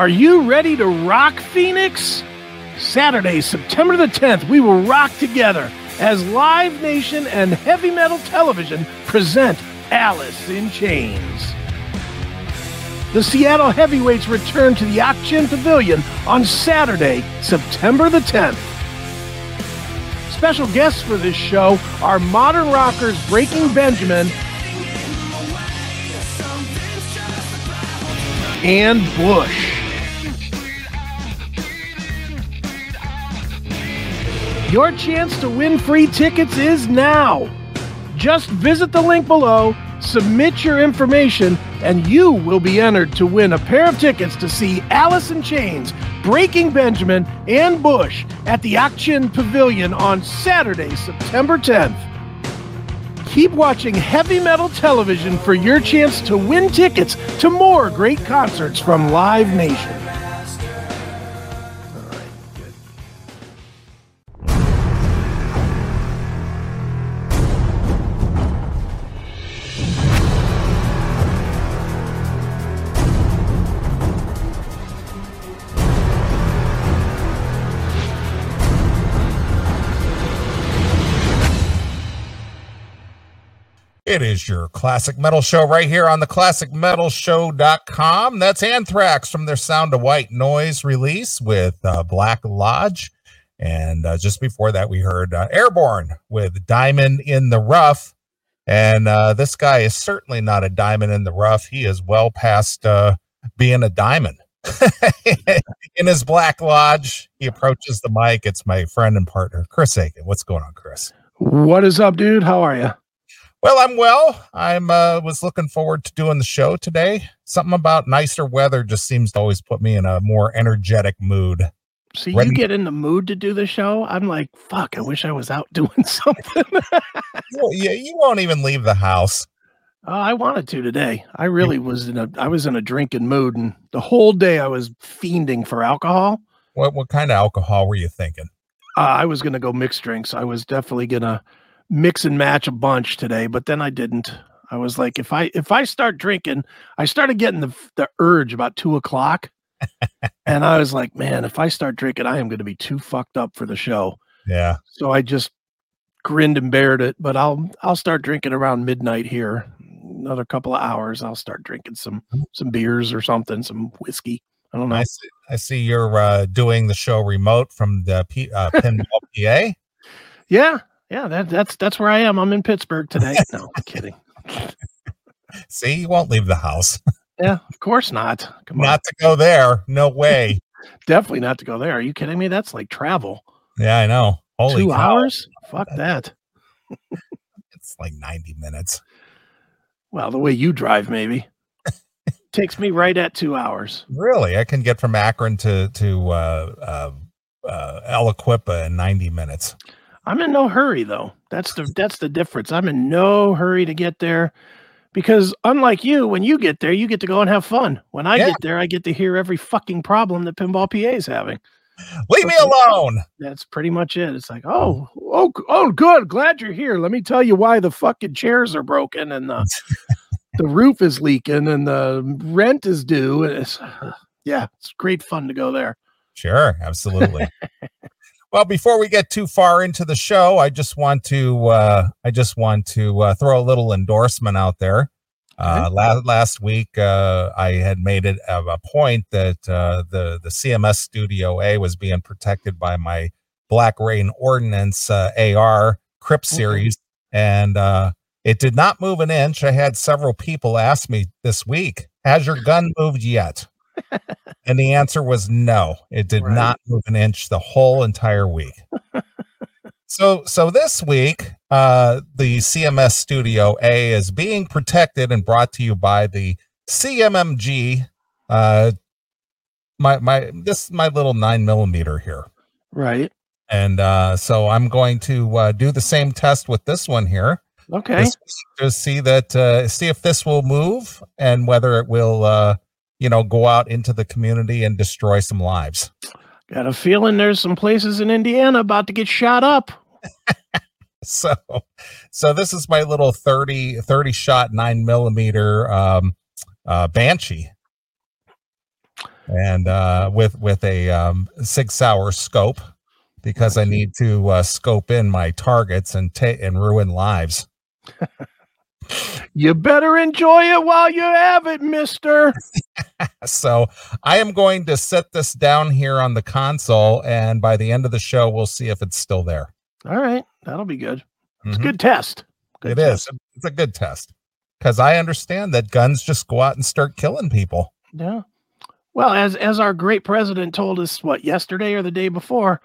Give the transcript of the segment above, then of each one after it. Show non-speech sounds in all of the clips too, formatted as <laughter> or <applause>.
Are you ready to rock, Phoenix? Saturday, September the 10th, we will rock together as Live Nation and Heavy Metal Television present Alice in Chains. The Seattle Heavyweights return to the Ak-Chin Pavilion on Saturday, September the 10th. Special guests for this show are modern rockers Breaking Benjamin and Bush. Your chance to win free tickets is now. Just visit the link below, submit your information, and you will be entered to win a pair of tickets to see in Chains, Breaking Benjamin, and Bush at the Ak-Chin Pavilion on Saturday, September 10th. Keep watching heavy metal television for your chance to win tickets to more great concerts from Live Nation. It is your classic metal show right here on the classicmetalshow.com. That's Anthrax from their Sound of White Noise release with uh, Black Lodge. And uh, just before that, we heard uh, Airbourne with Diamond in the Rough. And uh, this guy is certainly not a diamond in the rough. He is well past uh, being a diamond. <laughs> in his Black Lodge, he approaches the mic. It's my friend and partner, Chris Akin. What's going on, Chris? What is up, dude? How are you? Well, I'm well. I'm uh was looking forward to doing the show today. Something about nicer weather just seems to always put me in a more energetic mood. So Ready- you get in the mood to do the show? I'm like, fuck, I wish I was out <laughs> doing something. <laughs> Well, yeah, you won't even leave the house. Uh, I wanted to today. I really was in a I was in a drinking mood and the whole day I was fiending for alcohol. What what kind of alcohol were you thinking? Uh, I was going to go mixed drinks. I was definitely going to mix and match a bunch today, but then I didn't. I was like, if I if I start drinking, I started getting the the urge about two o'clock, <laughs> and I was like, man, if I start drinking, I am going to be too fucked up for the show. Yeah. So I just grinned and bared it. But I'll I'll start drinking around midnight here. Another couple of hours, I'll start drinking some some beers or something, some whiskey. I don't know. I see, I see you're uh, doing the show remote from the P, uh, PA. <laughs> Yeah, yeah. That that's that's where I am. I'm in Pittsburgh today. <laughs> No, I'm kidding. <laughs> See, you won't leave the house. <laughs> Yeah, of course not. Come on. Not to go there. No way. Definitely not to go there. Are you kidding me? That's like travel. yeah, I know. Holy Two cow. hours? Fuck that. It's like 90 minutes. Well, the way you drive, maybe. Takes me right at two hours. Really? I can get from Akron to to uh, uh, uh, Aliquippa in 90 minutes. I'm in no hurry though. That's the that's the difference. I'm in no hurry to get there because unlike you, when you get there, you get to go and have fun. When I Yeah. get there, I get to hear every fucking problem that Pinball PA is having. Leave me alone. That's pretty much it. It's like, oh, oh, oh, good. Glad you're here. Let me tell you why the fucking chairs are broken and the <laughs> the roof is leaking and the rent is due. And it's <sighs> yeah, it's great fun to go there. Sure, absolutely. <laughs> well, before we get too far into the show, I just want to uh, I just want to uh, throw a little endorsement out there. Uh, last last week, uh, I had made it of a point that uh, the the CMS Studio A was being protected by my Black Rain Ordnance uh, AR Crip Okay. series, and uh, it did not move an inch. I had several people ask me this week, "Has your gun moved yet?" And the answer was no. It did Right. not move an inch the whole entire week. so so this week, uh the CMS Studio A is being protected and brought to you by the CMMG uh my my this my little nine millimeter here. Right. And uh so I'm going to uh do the same test with this one here. Okay. Just, just see that uh see if this will move and whether it will uh you know go out into the community and destroy some lives. Got a feeling there's some places in Indiana about to get shot up. <laughs> So so this is my little 30 30 shot nine millimeter um uh banshee. And uh with with a um six hour scope because I need to uh scope in my targets and take and ruin lives. <laughs> You better enjoy it while you have it, mister. <laughs> So I am going to set this down here on the console, and by the end of the show, we'll see if it's still there. All right. That'll be good. It's a Mhm. good test. Good It test. is. It's a good test because I understand that guns just go out and start killing people. Yeah. Well, as as our great president told us what yesterday or the day before,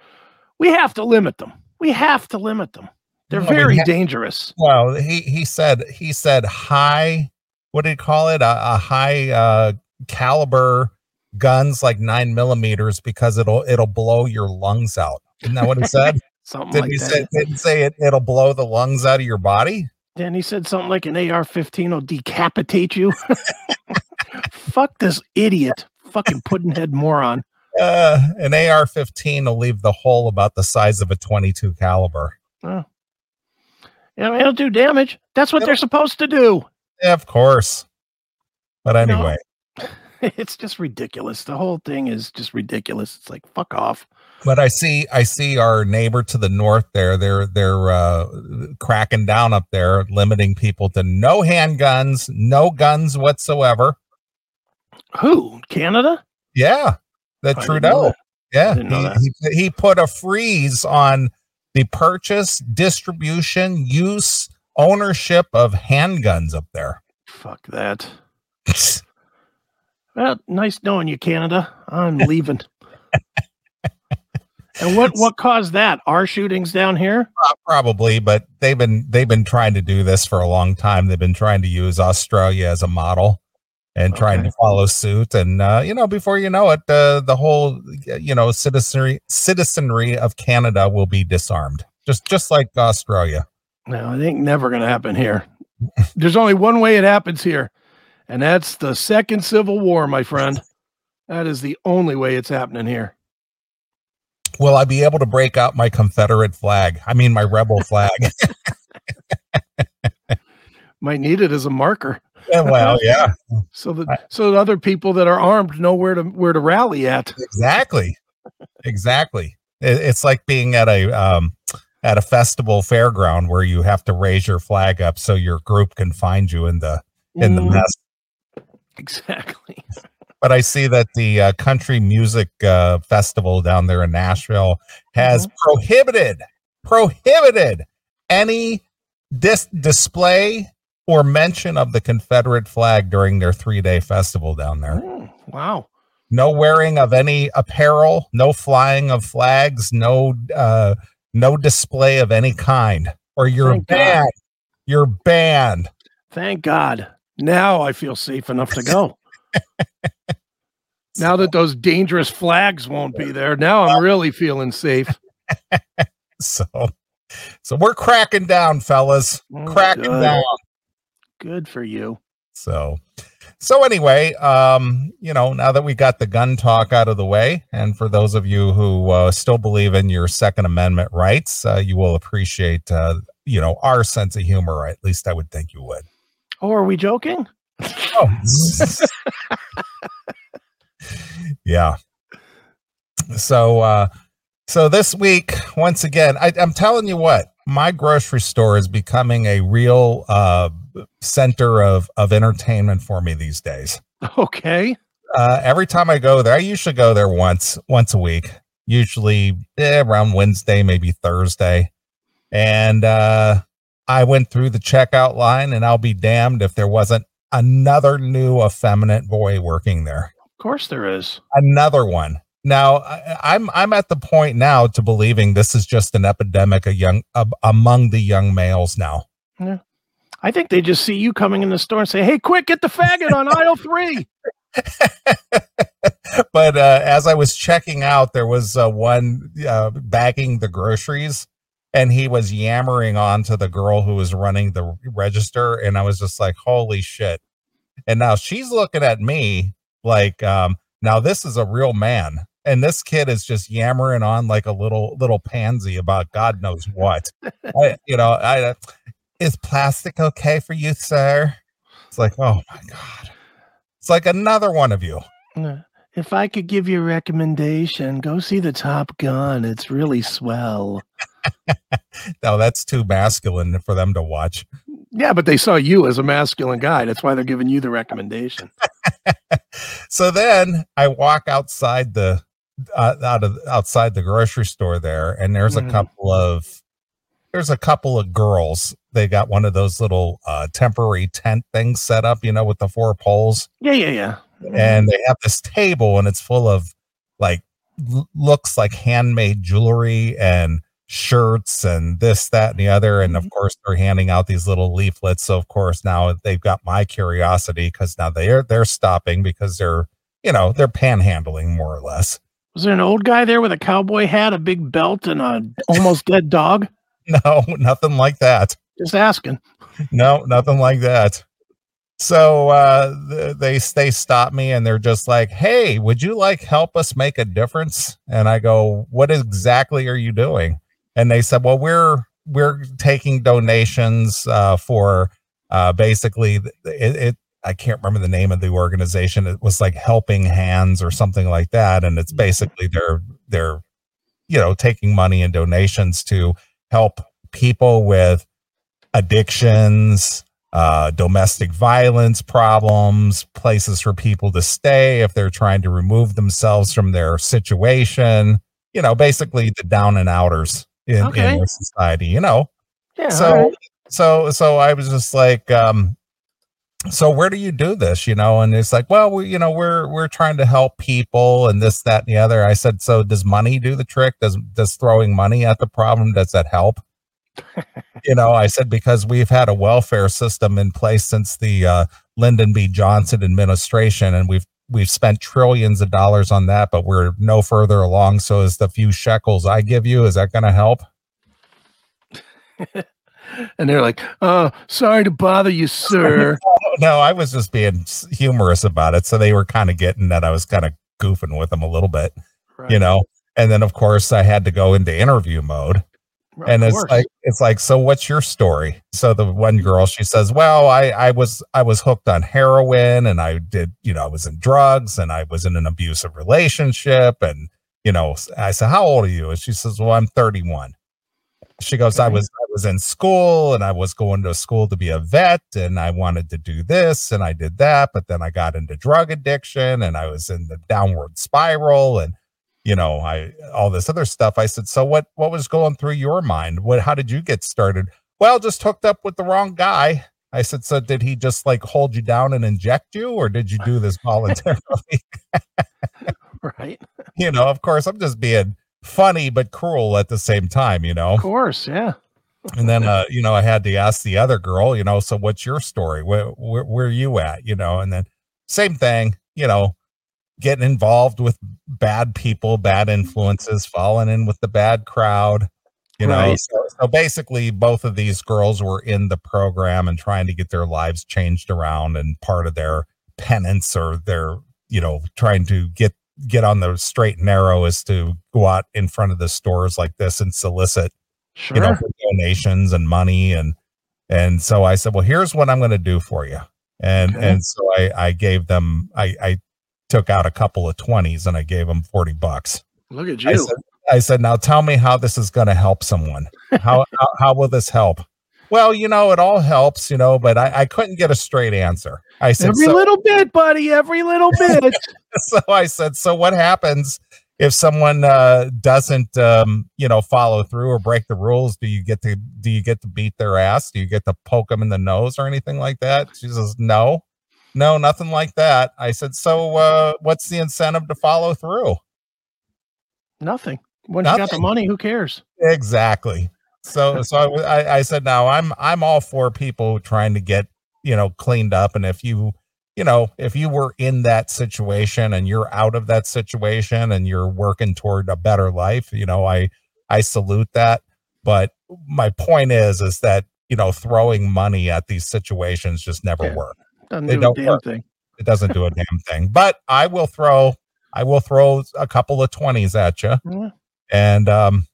we have to limit them. We have to limit them. They're No, very ha- dangerous. Well, he he said he said high. What did he call it? A, a high uh, caliber guns like nine millimeters because it'll it'll blow your lungs out. Isn't that what he said? <laughs> Something Did like he that. say didn't say it, it'll blow the lungs out of your body? Then he said something like an AR-15 will decapitate you. <laughs> Fuck this idiot, fucking pudding-head moron. Uh, an AR-15 will leave the hole about the size of a 22 caliber. Yeah, I mean, it'll do damage. That's what It'll- they're supposed to do. Yeah, of course. But anyway, <laughs> It's just ridiculous. The whole thing is just ridiculous. It's like fuck off. but I see I see our neighbor to the north there. They're they're uh, cracking down up there, limiting people to no handguns, no guns whatsoever. Who? Canada? Yeah, the I Trudeau. that. Yeah, he, he he put a freeze on the purchase, distribution, use, ownership of handguns up there. Fuck that. <laughs> Well, nice knowing you, Canada. I'm leaving. and what what caused that? Our shootings down here? Uh, probably, but they've been they've been trying to do this for a long time. They've been trying to use Australia as a model and trying to follow suit. And uh, you know, before you know it, uh, the whole you know citizenry citizenry of Canada will be disarmed, just just like Australia. No, it ain't never gonna happen here. There's only one way it happens here, and that's the second civil war, my friend. That is the only way it's happening here. Will I be able to break out my Confederate flag? I mean, my rebel flag. <laughs> Might need it as a marker. Yeah, well, <laughs> yeah, So that so that other people that are armed know where to where to rally at. exactly, exactly. It, it's like being at a um, at a festival fairground where you have to raise your flag up so your group can find you in the in the Mm, mess. Exactly. But I see that the uh, country music uh, festival down there in Nashville has prohibited prohibited any dis- display or mention of the Confederate flag during their three day festival down there. Mm, wow. No wearing of any apparel, no flying of flags, no uh, no display of any kind, or you're Thank God. banned. You're banned. Thank God. Now I feel safe enough to go. <laughs> now that those dangerous flags won't be there, now I'm really feeling safe. <laughs> So, so we're cracking down, fellas. Oh, cracking down. Good for you. So, so anyway, um, you know, now that we got the gun talk out of the way, and for those of you who uh, still believe in your Second Amendment rights, uh, you will appreciate, uh, you know, our sense of humor. At least I would think you would. Oh, are we joking? Oh, <laughs> yeah. So, uh, so this week, once again, I, I'm telling you what, my grocery store is becoming a real uh, center of of entertainment for me these days. Okay. uh, every time I go there, I usually go there once once a week, usually eh, around Wednesday, maybe Thursday. And uh, I went through the checkout line, and I'll be damned if there wasn't another new effeminate boy working there. Of course there is. Another one. Now I, I'm I'm at the point now to believing this is just an epidemic of young uh, among the young males now. I think they just see you coming in the store and say, "Hey, quick, get the faggot on aisle three. <laughs> but uh, as I was checking out, there was uh, one uh, bagging the groceries, and he was yammering on to the girl who was running the register, and I was just like, "Holy shit!" And now she's looking at me like, um, "Now this is a real man." And this kid is just yammering on like a little little pansy about God knows what. <laughs> I, you know, I is plastic okay for you, sir? It's like, oh my god. It's like another one of you. Uh, If I could give you a recommendation, go see the Top Gun. It's really swell. <laughs> No, that's too masculine for them to watch. Yeah, but they saw you as a masculine guy. That's why they're giving you the recommendation. <laughs> so then I walk outside the uh, out of outside the grocery store there, and there's Mhm. a couple of there's a couple of girls. They got one of those little uh, temporary tent things set up, you know, with the four poles, Yeah, yeah, yeah. and they have this table, and it's full of like l- looks like handmade jewelry and shirts and this, that, and the other. And of course, they're handing out these little leaflets. So of course, now they've got my curiosity because now they're they're stopping because they're you know they're panhandling more or less. Was there an old guy there with a cowboy hat, a big belt, and a almost dead dog? <laughs> No, nothing like that. Just asking. No, nothing like that. So uh, they they stop me and they're just like, "Hey, would you like help us make a difference?" And I go, "What exactly are you doing?" And they said, "Well, we're we're taking donations uh, for uh, basically it, it. I can't remember the name of the organization. It was like Helping Hands or something like that, and it's basically they're they're you know taking money and donations to help people with addictions, uh, domestic violence problems, places for people to stay if they're trying to remove themselves from their situation. You know, basically the down and outers in, Okay. in society. You know, Yeah. so right. so so I was just like, um, so where do you do this? You know, and it's like, well, we, you know, we're we're trying to help people and this, that, and the other. I said, so does money do the trick? Does does throwing money at the problem does that help? You know, I said because we've had a welfare system in place since the uh, Lyndon B. Johnson administration, and we've we've spent trillions of dollars on that, but we're no further along. So is the few shekels I give you, is that going to help? <laughs> And they're like, "Oh, sorry to bother you, sir." <laughs> no, I was just being humorous about it. So they were kind of getting that I was kind of goofing with them a little bit, Right. you know. And then of course I had to go into interview mode. Of and it's course. like it's like, so what's your story? So the one girl, she says, Well, I I was I was hooked on heroin and I did, you know, I was in drugs and I was in an abusive relationship. And, you know, I said, How old are you? And she says, Well, I'm 31. She goes, I was I was in school and I was going to school to be a vet and I wanted to do this and I did that, but then I got into drug addiction and I was in the downward spiral and you know, I all this other stuff. I said, so what what was going through your mind? What how did you get started? Well, just hooked up with the wrong guy. I said, so did he just like hold you down and inject you, or did you do this voluntarily? <laughs> right. <laughs> you know, of course, I'm just being funny but cruel at the same time, you know. Of course. Yeah. And then, uh, you know, I had to ask the other girl, you know, so what's your story? Where, where, where are you at? You know, and then same thing, you know, getting involved with bad people, bad influences, falling in with the bad crowd, you know. Right. So, so basically, both of these girls were in the program and trying to get their lives changed around, and part of their penance or their, you know, trying to get get on the straight and narrow is to go out in front of the stores like this and solicit Sure. you know, donations and money and and so I said, well, here's what I'm going to do for you, and Okay. and so I I gave them I I took out a couple of twenties and I gave him forty bucks. Look at I you. said, I said, now tell me how this is going to help someone. How, <laughs> how how will this help? Well, you know, it all helps, you know, but I, I couldn't get a straight answer. I said, Every so, little bit, buddy. Every little <laughs> bit. so I said, so what happens if someone uh, doesn't, um, you know, follow through or break the rules? Do you get to do you get to beat their ass? Do you get to poke them in the nose or anything like that? She says, no. No, nothing like that. I said, so uh, what's the incentive to follow through? Nothing. Once you got the money, who cares? Exactly. So, so I, I said, now I'm, I'm all for people trying to get, you know, cleaned up. And if you, you know, if you were in that situation and you're out of that situation and you're working toward a better life, you know, I, I salute that. But my point is, is that, you know, throwing money at these situations just never Yeah. work. Doesn't They do a don't damn work. thing. It doesn't do a damn thing. But I will throw, I will throw a couple of 20s at you Yeah, and, um,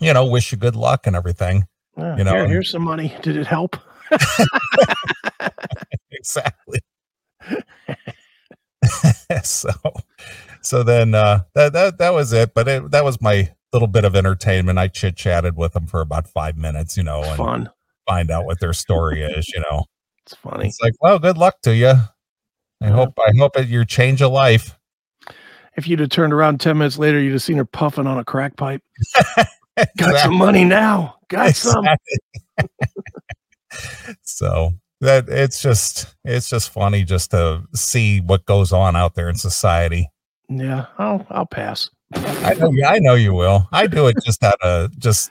you know, wish you good luck and everything. yeah. You know, Here- here's some money. Did it help? <laughs> <laughs> exactly. <laughs> so, so then uh, that that that was it. But it, that was my little bit of entertainment. I chit chatted with them for about five minutes, you know, and Fun. find out what their story is. You know, It's funny. it's like, well, good luck to you. I Yeah. hope I hope it your change of life. If you'd have turned around 10 minutes later, you'd have seen her puffing on a crack pipe. <laughs> Got some money now. Got some. <laughs> So that it's just it's just funny just to see what goes on out there in society. Yeah, I'll I'll pass. I know, I know you will. I do it just out of just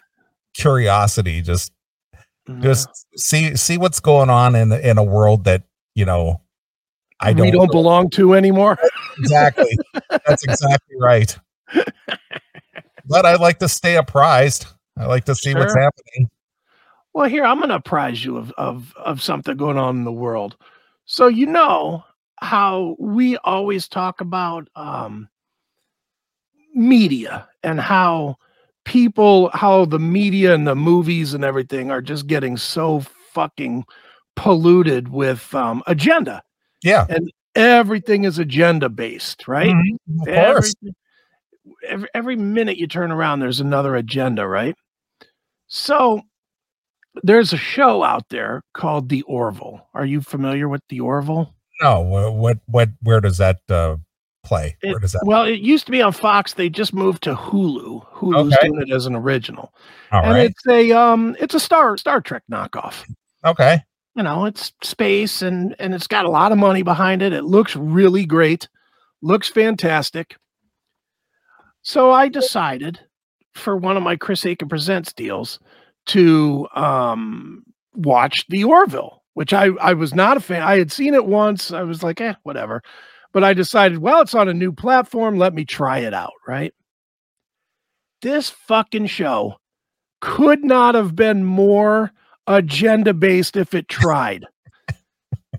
curiosity, just just see see what's going on in in a world that you know I don't, we don't belong to anymore. <laughs> exactly. That's exactly right. But I like to stay apprised. I like to see what's happening. Well, here I'm going to apprise you of, of of something going on in the world. So you know how we always talk about um, media and how people, how the media and the movies and everything are just getting so fucking polluted with um, agenda. Yeah, And Everything is agenda based, right? Mhm, of course. Every, every every minute you turn around, there's another agenda, right? So there's a show out there called The Orville. Are you familiar with The Orville? No, what what where does that uh play? It- Where does that? Well, it used to be on Fox. They just moved to Hulu. Hulu's Okay. doing it as an original, All and right. it's a um, it's a Star Star Trek knockoff. Okay. you know it's space and and it's got a lot of money behind it it looks really great looks fantastic so i decided for one of my chris akin presents deals to um watch the orville which i i was not a fan i had seen it once i was like eh whatever but i decided well it's on a new platform let me try it out right this fucking show could not have been more agenda based if it tried.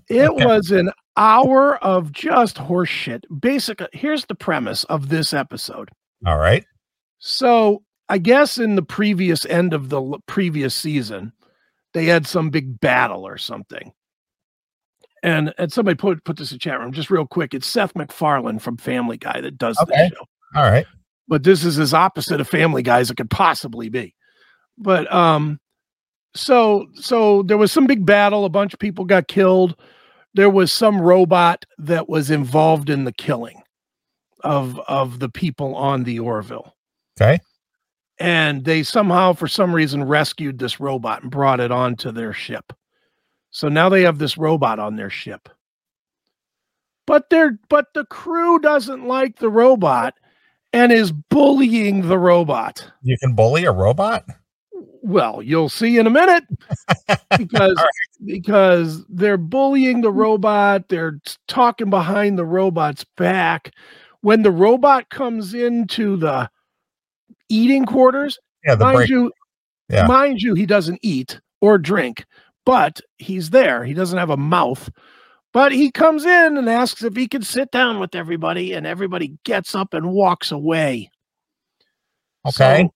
It <laughs> Okay. was an hour of just horseshit. Basically, here's the premise of this episode. All right. So, I guess in the previous end of the previous season, they had some big battle or something. And and somebody put put this in chat room just real quick. It's Seth MacFarlane from Family Guy that does Okay. this show All right. but this is as opposite of family Guy as it could possibly be but um so so there was some big battle a bunch of people got killed there was some robot that was involved in the killing of of the people on the orville Okay. and they somehow for some reason rescued this robot and brought it onto their ship so now they have this robot on their ship but they're but the crew doesn't like the robot and is bullying the robot You can bully a robot? well you'll see in a minute <laughs> because All because they're bullying the robot they're talking behind the robot's back when the robot comes into the eating quarters Yeah, the mind break. you Yeah. mind you he doesn't eat or drink but he's there he doesn't have a mouth but he comes in and asks if he can sit down with everybody and everybody gets up and walks away Okay.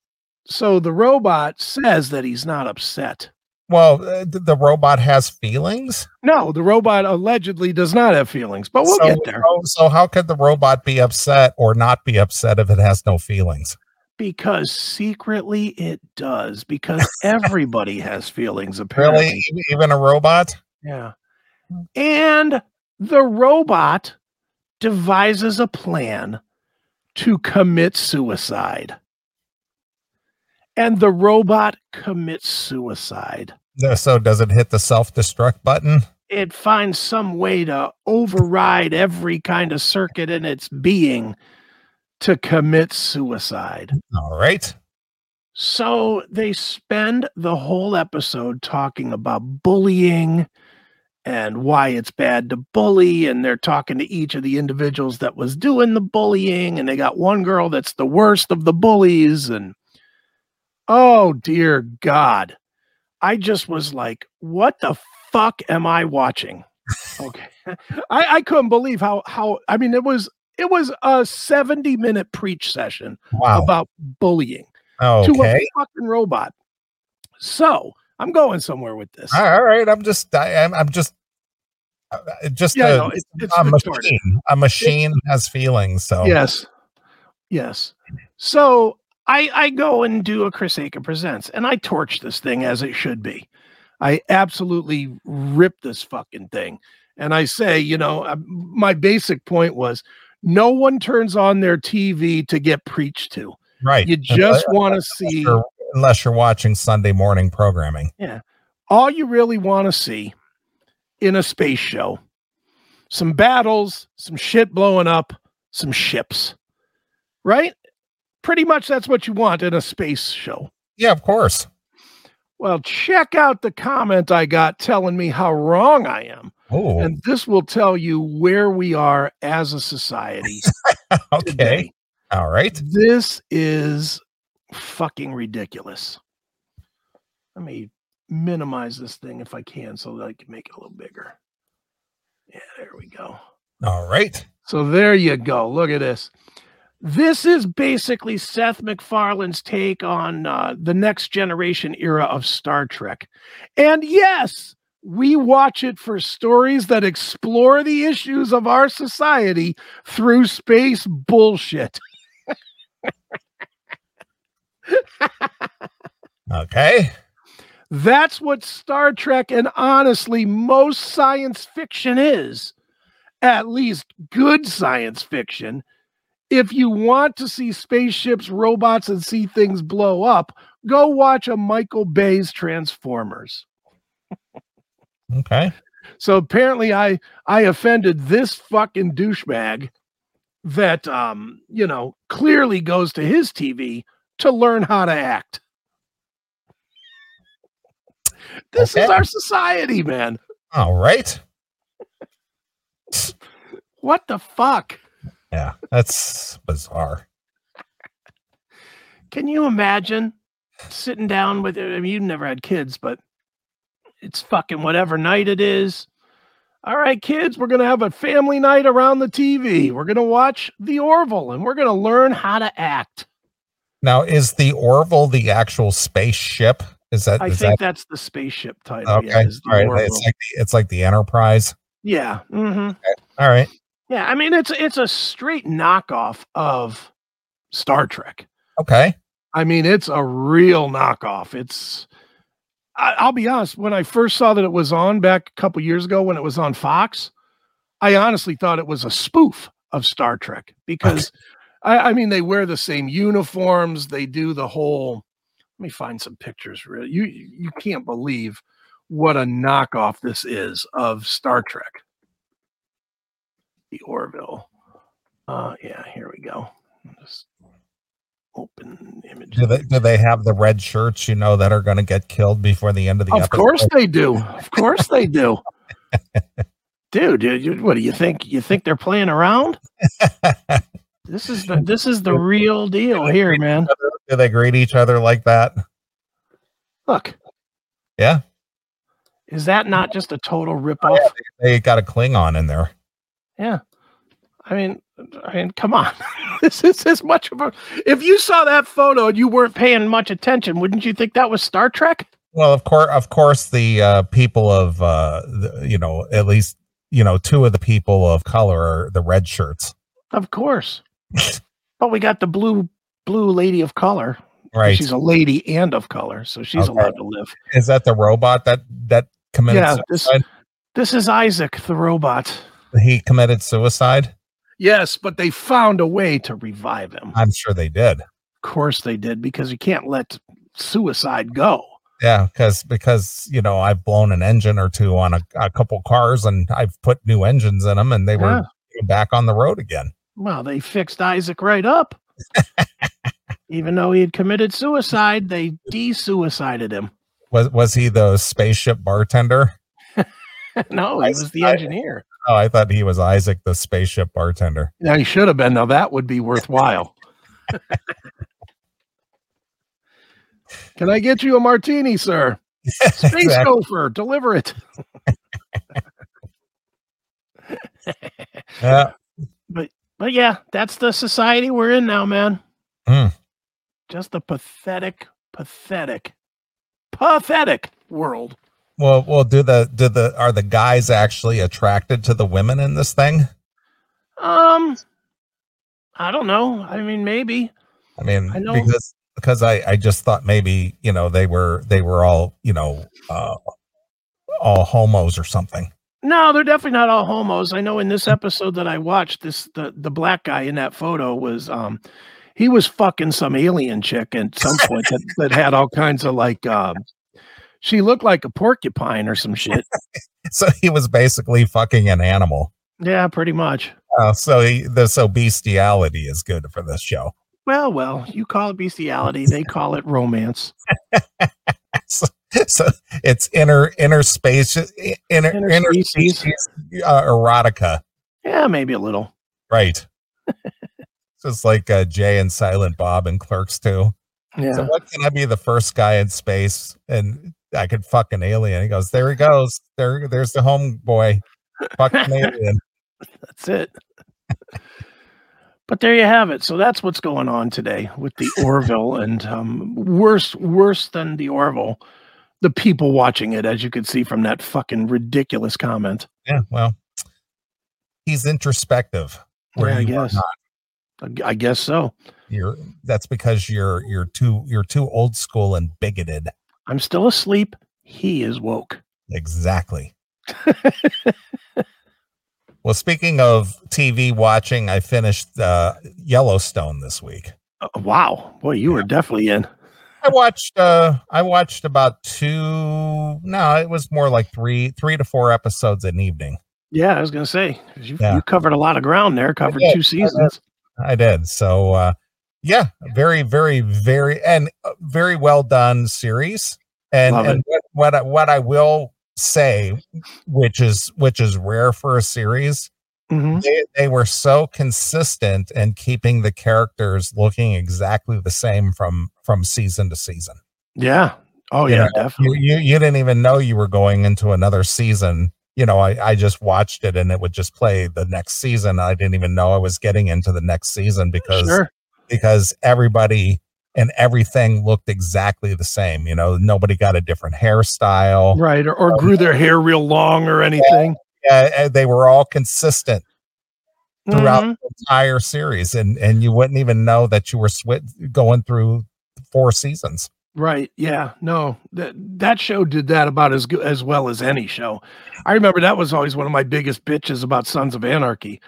so, so the robot says that he's not upset Well, uh, th- the robot has feelings. no the robot allegedly does not have feelings but we'll so, get there so how could the robot be upset or not be upset if it has no feelings? Because secretly it does because <laughs> everybody has feelings apparently Really, even a robot? Yeah. Hmm. And the robot devises a plan to commit suicide. And the robot commits suicide. So does it hit the self-destruct button? it finds some way to override every kind of circuit in its being to commit suicide. All right. So they spend the whole episode talking about bullying and why it's bad to bully. And they're talking to each of the individuals that was doing the bullying. And they got one girl that's the worst of the bullies. And oh, dear God. I just was like, what the fuck am I watching? <laughs> Okay. <laughs> I, I couldn't believe how, how, I mean, it was, it was a 70 minute preach session Wow. about bullying to a fucking robot. So I'm going somewhere with this. All right. I'm just. I, I'm. I'm just. uh, uh, Just Yeah, a, know, it's- it's a machine. A machine has feelings. So Yes. Yes. So I I go and do a Chris Akin presents and I torch this thing as it should be. I absolutely rip this fucking thing. And I say, you know, uh, my basic point was no one turns on their TV to get preached to. right. You uh, just uh, want to see Unless you're, unless you're watching Sunday morning programming. Yeah. All you really want to see in a space show some battles, some shit blowing up, some ships, right? Pretty much that's what you want in a space show. Yeah, of course. Well, check out the comment I got telling me how wrong I am. Oh, And this will tell you where we are as a society <laughs> okay. today. All right. This is fucking ridiculous. Let me minimize this thing if I can so that I can make it a little bigger. Yeah, there we go. All right. So there you go. Look at this. This is basically Seth MacFarlane's take on uh, the next generation era of Star Trek. And yes, we watch it for stories that explore the issues of our society through space bullshit. Okay. That's what Star Trek and honestly most science fiction is. At least good science fiction. If you want to see spaceships, robots, and see things blow up, go watch a Michael Bay's Transformers. Okay. So apparently I I offended this fucking douchebag that um, you know, clearly goes to his TV to learn how to act. This is our society, man. All right. What the fuck? Yeah, that's bizarre. Can you imagine sitting down with I mean, you never had kids, but it's fucking whatever night it is. All right, kids, we're gonna have a family night around the TV. We're gonna watch the Orville and we're gonna learn how to act. Now, is the Orville the actual spaceship? Is that I is think that that's the spaceship title. okay? Yeah, All right. Orville. It's like the, it's like the Enterprise. yeah. hmm All right. Yeah. I mean, it's it's a straight knockoff of Star Trek. Okay. I mean, it's a real knockoff. It's, I, I'll be honest, when I first saw that it was on back a couple years ago when it was on Fox, I honestly thought it was a spoof of Star Trek because <laughs> I, I mean, they wear the same uniforms, they do the whole. Let me find some pictures. Really, you you can't believe what a knockoff this is of Star Trek. The Orville. Uh, yeah, here we go. Just open image. Do they do they have the red shirts? You know that are going to get killed before the end of the Of episode? course they do. Of course they do. <laughs> Dude, dude, what do you think? You think they're playing around? <laughs> This is the this is the real deal here, man. do they greet each other like that? Look, Yeah. is that not just a total Oh, ripoff? yeah, They got a Klingon in there. Yeah. I mean, I mean, come on. <laughs> this is as much of a. If you saw that photo and you weren't paying much attention, wouldn't you think that was Star Trek? Well, of course, of course, the uh, people of uh, the, you know at least you know two of the people of color are the red shirts, Of course. <laughs> but we got the blue blue lady of color. right? She's a lady and of color, so she's Okay. allowed to live. Is that the robot that that committed Yeah, this- This is Isaac, the robot. He committed suicide. Yes, but they found a way to revive him. I'm sure they did. Of course they did, because you can't let suicide go. Yeah, because because you know I've blown an engine or two on a, a couple cars, and I've put new engines in them, and they were back on the road again. Well, they fixed Isaac right up. <laughs> Even though he had committed suicide, they de-suicided him. Was was he the spaceship bartender? <laughs> no, he was the engineer. Oh, I thought he was Isaac, the spaceship bartender. Yeah, he should have been. Now that would be worthwhile. <laughs> Can I get you a martini, sir? <laughs> Space exactly. gopher, deliver it. <laughs> yeah. But but yeah, that's the society we're in now, man. Mm. Just a pathetic, pathetic, pathetic world. Well, well, do the do the are the guys actually attracted to the women in this thing? Um, I don't know. I mean, maybe. I mean, I know. because because I I just thought maybe you know they were they were all you know uh all homos or something. No, they're definitely not all homos. I know in this episode that I watched, this the the black guy in that photo was um he was fucking some alien chick at some point that, that had all kinds of like um she looked like a porcupine or some shit. <laughs> so he was basically fucking an animal. Yeah, pretty much. Uh, so he, the so bestiality is good for this show. Well, well, you call it bestiality, they call it romance. <laughs> so, so, it's inner inner space inner inner, inner species, species uh, erotica. Yeah, maybe a little. Right. <laughs> Just like uh, Jay and Silent Bob and Clerks too. Yeah. So what can I be the first guy in space? And I could fuck an alien. He goes, there he goes. There, there's the homeboy. Fucking alien. <laughs> That's it. but there you have it. So that's what's going on today with the <laughs> Orville, and um, worse, worse than the Orville, the people watching it, as you can see from that fucking ridiculous comment. Yeah, well, he's introspective. Yeah, I guess. I guess so. You're that's because you're you're too you're too old school and bigoted. I'm still asleep. He is woke. Exactly. <laughs> well, speaking of TV watching, I finished uh, Yellowstone this week. Uh, wow, boy, you yeah. were definitely in. I watched. uh I watched about two. No, it was more like three, three to four episodes an evening. Yeah, I was gonna say you, yeah. you covered a lot of ground there. Covered two seasons. I did. I did. So uh, yeah, very, very, very, and uh, very well done series. And, and what, what I, what I will say, which is which is rare for a series, mm-hmm. they, they were so consistent in keeping the characters looking exactly the same from from season to season. Yeah. Oh you yeah, know, definitely. You, you you didn't even know you were going into another season you know, I, I just watched it and it would just play the next season. I didn't even know I was getting into the next season because sure because everybody and everything looked exactly the same. You know, nobody got a different hairstyle, right? Or, or um, grew their hair real long or anything. Yeah, yeah they were all consistent throughout mm-hmm. the entire series, and and you wouldn't even know that you were sw- going through four seasons. Right. Yeah. No. That that show did that about as good as well as any show. I remember that was always one of my biggest bitches about Sons of Anarchy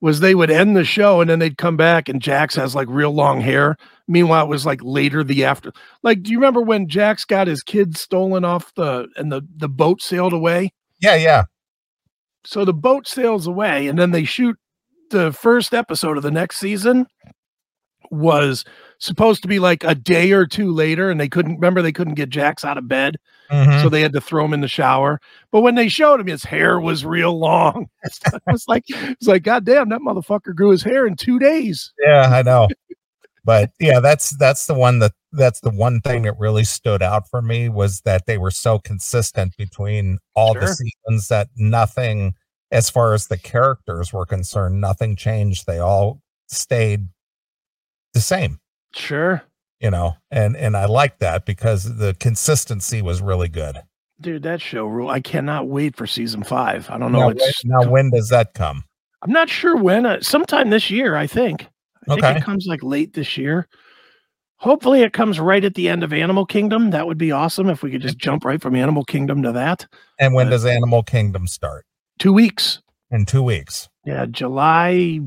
was they would end the show and then they'd come back and Jax has like real long hair. Meanwhile, it was like later the after. Like, do you remember when Jax got his kids stolen off the and the the boat sailed away? Yeah, yeah. So the boat sails away and then they shoot the first episode of the next season was supposed to be like a day or two later and they couldn't remember they couldn't get Jax out of bed. Mm-hmm. So they had to throw him in the shower. But when they showed him, his hair was real long. <laughs> it was like it's like, God damn, that motherfucker grew his hair in two days. Yeah, I know. <laughs> but yeah, that's that's the one that that's the one thing that really stood out for me was that they were so consistent between all sure. the seasons that nothing as far as the characters were concerned, nothing changed. They all stayed the same. Sure you know, and and I like that because the consistency was really good. Dude, that show rule. I cannot wait for season five. I don't know. Now, when, now when does that come? I'm not sure when. Uh, sometime this year, I think. I okay. think it comes like late this year. Hopefully, it comes right at the end of Animal Kingdom. That would be awesome if we could just jump right from Animal Kingdom to that. And when uh, does Animal Kingdom start? Two weeks. In two weeks. Yeah, July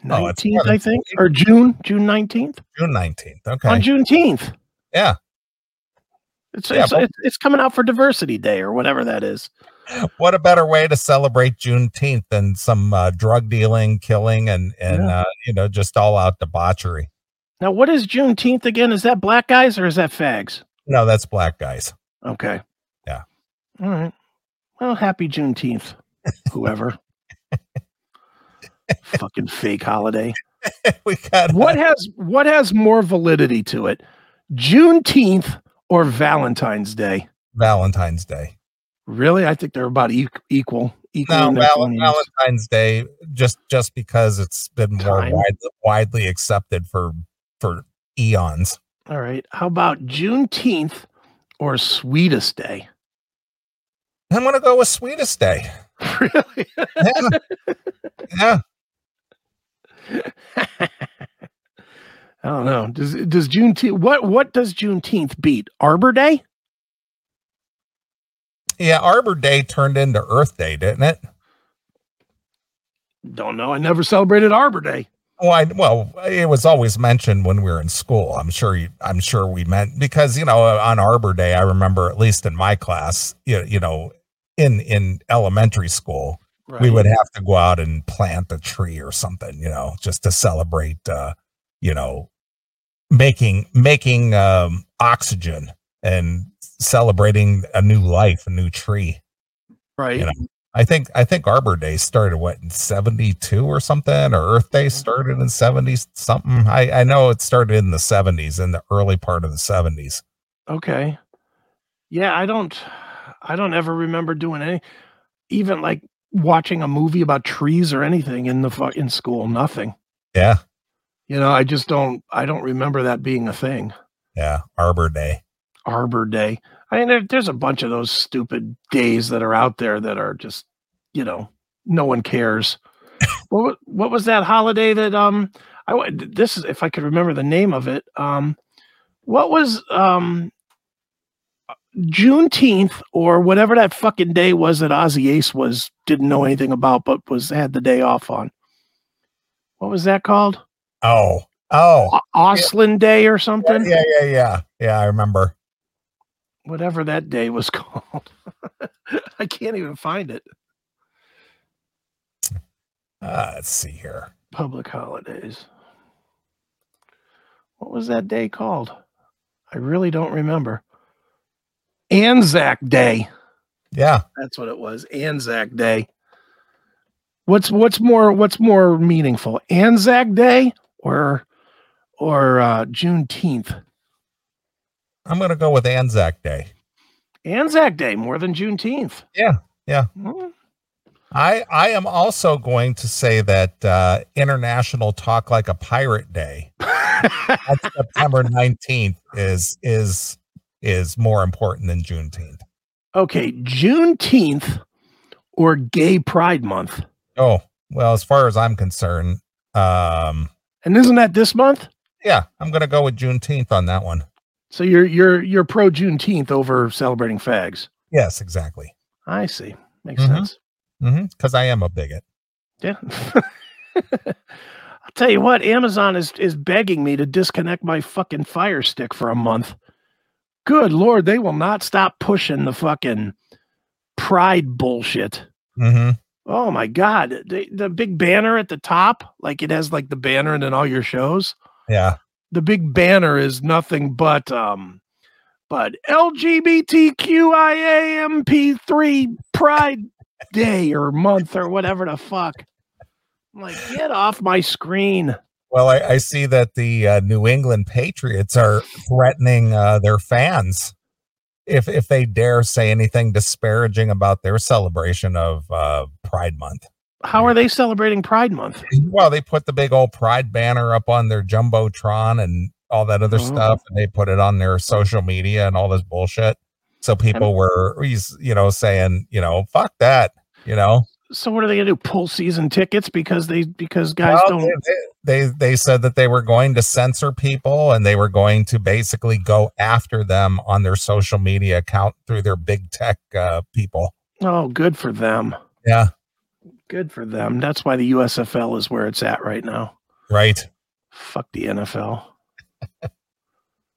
19th, oh, I think, or June, June 19th. June 19th. Okay. On Juneteenth. Yeah. It's Yeah, it's, but- it's it's coming out for Diversity Day or whatever that is. What a better way to celebrate Juneteenth than some uh, drug dealing, killing, and and Yeah. uh, you know just all out debauchery. Now, what is Juneteenth again? Is that black guys or is that fags? No, that's black guys. Okay. Yeah. All right. Well, happy Juneteenth, whoever. <laughs> Fucking fake holiday. <laughs> we got What has what has more validity to it? Juneteenth or Valentine's Day? Valentine's Day. Really? I think they're about e- equal. equal No, Val- Valentine's Day just just because it's been more Time. wide, widely accepted for for eons. All right. How about Juneteenth or Sweetest Day? I'm gonna go with Sweetest Day. <laughs> really? Yeah, yeah. I don't know. Does does Juneteenth what what does Juneteenth beat? Arbor Day? Yeah, Arbor Day turned into Earth Day, didn't it? Don't know. I never celebrated Arbor Day. Well, I, well, it was always mentioned when we were in school. I'm sure you, I'm sure we meant because you know on Arbor Day, I remember at least in my class, you, you know, in in elementary school, we would have to go out and plant a tree or something, you know, just to celebrate, uh, you know, making making um, oxygen and celebrating a new life, a new tree. right. you know, I think I think Arbor Day started what in seventy two or something, or Earth Day started in seventy something. I I know it started in the seventies, in the early part of the seventies. Okay. Yeah, I don't I don't ever remember doing any even like watching a movie about trees or anything in the fu- in school, nothing. Yeah, You know, I just don't I don't remember that being a thing. yeah, Arbor Day. Arbor Day. I mean, there, there's a bunch of those stupid days that are out there that are just, you know, no one cares. <laughs> what what was that holiday that um I this is if I could remember the name of it. Um what was um Juneteenth or whatever that fucking day was that Ozzy Ace was didn't know anything about but was had the day off on. What was that called? Oh, oh, Oslin Day or something? yeah, yeah, yeah, yeah. I remember. whatever that day was <laughs> called. I can't even find it. Uh, let's see here. Public holidays. What was that day called? I really don't remember. Anzac Day. Yeah, That's what it was. Anzac Day. What's what's more what's more meaningful? Anzac Day or or uh Juneteenth? I'm gonna go with Anzac Day. Anzac Day more than Juneteenth. Yeah, yeah. Hmm. I I am also going to say that uh, International Talk Like a Pirate Day <laughs> on September 19th is is is more important than Juneteenth. okay, Juneteenth or Gay Pride Month. Oh, well, as far as I'm concerned, um, And isn't that this month? yeah, I'm gonna go with Juneteenth on that one. So you're you're you're pro Juneteenth over celebrating fags. Yes, exactly. I see. Makes Mhm. sense. Because I am a bigot. Yeah. <laughs> I'll tell you what, Amazon is is begging me to disconnect my fucking fire stick for a month. Good lord, they will not stop pushing the fucking pride bullshit. hmm Oh my god, the, the big banner at the top, like it has like the banner and then all your shows. Yeah. the big banner is nothing but um but LGBTQIAMP3 Pride Day or month or whatever the fuck. I'm like, get off my screen. Well, I, I see that the uh, New England Patriots are threatening uh, their fans if if they dare say anything disparaging about their celebration of uh, Pride Month. How are they celebrating Pride Month? Well, they put the big old Pride banner up on their jumbotron and all that other Oh. stuff, and they put it on their social media and all this bullshit. So people were, you know, saying, you know, fuck that, you know. So what are they gonna do? Pull season tickets because they because guys Well, don't they, they they said that they were going to censor people and they were going to basically go after them on their social media account through their big tech uh, people. Oh, good for them. Yeah, Good for them. That's why the USFL is where it's at right now. right. Fuck the NFL. <laughs>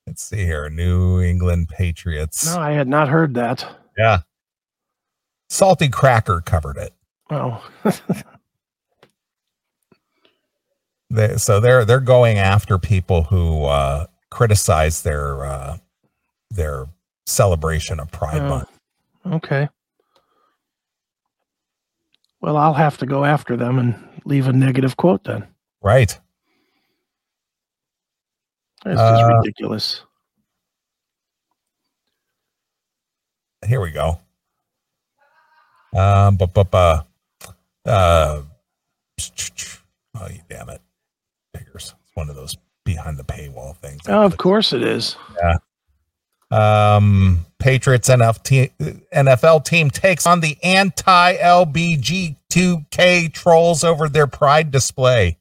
Let's see here. New England Patriots. No, I had not heard that. Yeah. Salty Cracker covered it. Oh, <laughs> They, so they're they're going after people who uh, criticize their uh, their celebration of Pride Oh. Month. okay. Well, I'll have to go after them and leave a negative quote then. Right. Just Uh, ridiculous. Here we go. Um, but but uh, uh, oh, you damn it, figures. It's one of those behind the paywall things. Oh, of course it is. Yeah. Um, Patriots NFT, NFL team takes on the anti LBG2K trolls over their pride display.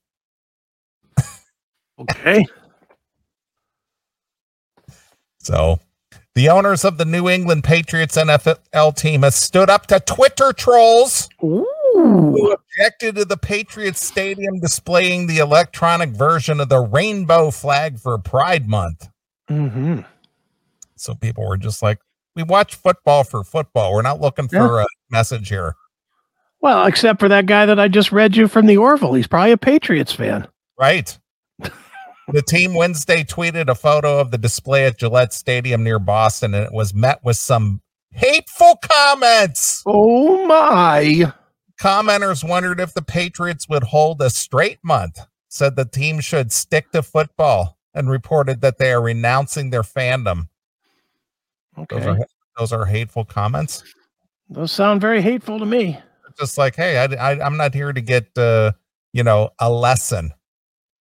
<laughs> Okay. So, the owners of the New England Patriots NFL team has stood up to Twitter trolls who objected to the Patriots Stadium displaying the electronic version of the rainbow flag for Pride Month. hmm So people were just like, "We watch football for football. We're not looking for a message here." Well, except for that guy that I just read you from the Orville. He's probably a Patriots fan. Right. <laughs> the team Wednesday tweeted a photo of the display at Gillette Stadium near Boston, and it was met with some hateful comments. Oh my. Commenters wondered if the Patriots would hold a straight month, said the team should stick to football, and reported that they are renouncing their fandom. Okay. Those are, those are hateful comments. Those sound very hateful to me. Just like, hey, I, I, I'm not here to get, uh, you know, a lesson.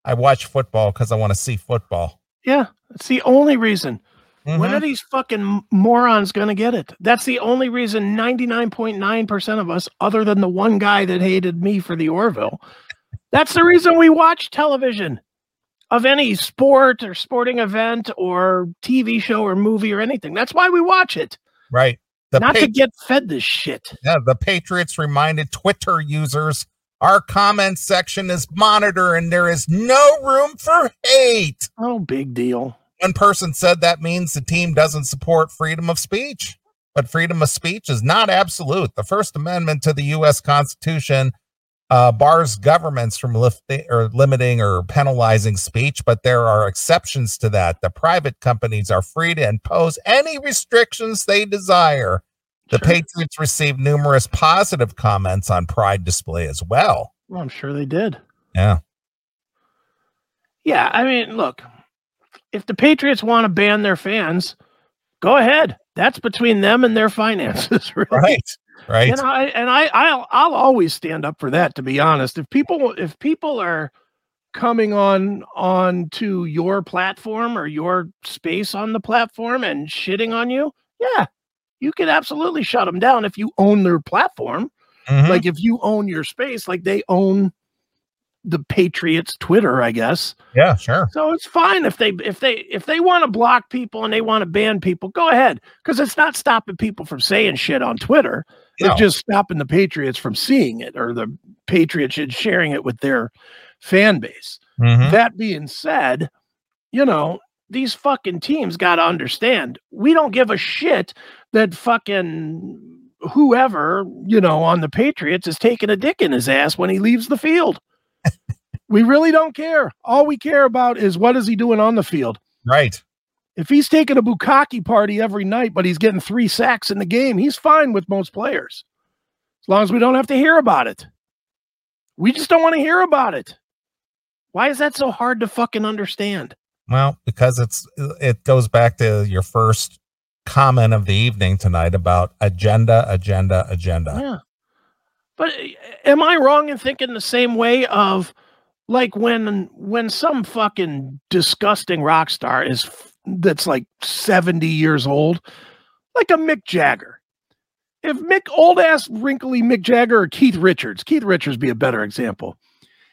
I watch football because I want to see football. Yeah, it's the only reason. When Mhm. are these fucking morons going to get it? That's the only reason 99.9% of us, other than the one guy that hated me for the Orville, that's the reason we watch television of any sport or sporting event or TV show or movie or anything. That's why we watch it, Right. The not Pa- to get fed this shit. Yeah, the Patriots reminded Twitter users our comment section is monitored and there is no room for hate. Oh, big deal. One person said that means the team doesn't support freedom of speech. But freedom of speech is not absolute. The First Amendment to the U.S. Constitution uh, bars governments from lifting or limiting or penalizing speech, but there are exceptions to that. The private companies are free to impose any restrictions they desire. The Sure. Patriots received numerous positive comments on Pride display as well. Well, I'm sure they did. Yeah. Yeah, I mean, look, if the Patriots want to ban their fans, go ahead. That's between them and their finances, <laughs> really. Right. Right. And I and I I'll I'll always stand up for that. To be honest, if people if people are coming on on to your platform or your space on the platform and shitting on you, yeah, you can absolutely shut them down if you own their platform. Mhm. Like if you own your space, like they own the Patriots Twitter, I guess. yeah, sure. So it's fine if they if they if they want to block people and they want to ban people, go ahead because it's not stopping people from saying shit on Twitter. No. It's just stopping the Patriots from seeing it or the Patriots sharing it with their fan base. Mhm. That being said, you know, these fucking teams got to understand we don't give a shit that fucking whoever, you know, on the Patriots is taking a dick in his ass when he leaves the field. We really don't care. All we care about is what is he doing on the field. Right. If he's taking a bukkake party every night, but he's getting three sacks in the game, he's fine with most players. As long as we don't have to hear about it. We just don't want to hear about it. Why is that so hard to fucking understand? Well, because it's it goes back to your first comment of the evening tonight about agenda, agenda, agenda. Yeah. But uh, am I wrong in thinking the same way of like when when some fucking disgusting rock star is that's like 70 years old, like a Mick Jagger. If Mick old ass wrinkly Mick Jagger or Keith Richards, Keith Richards be a better example.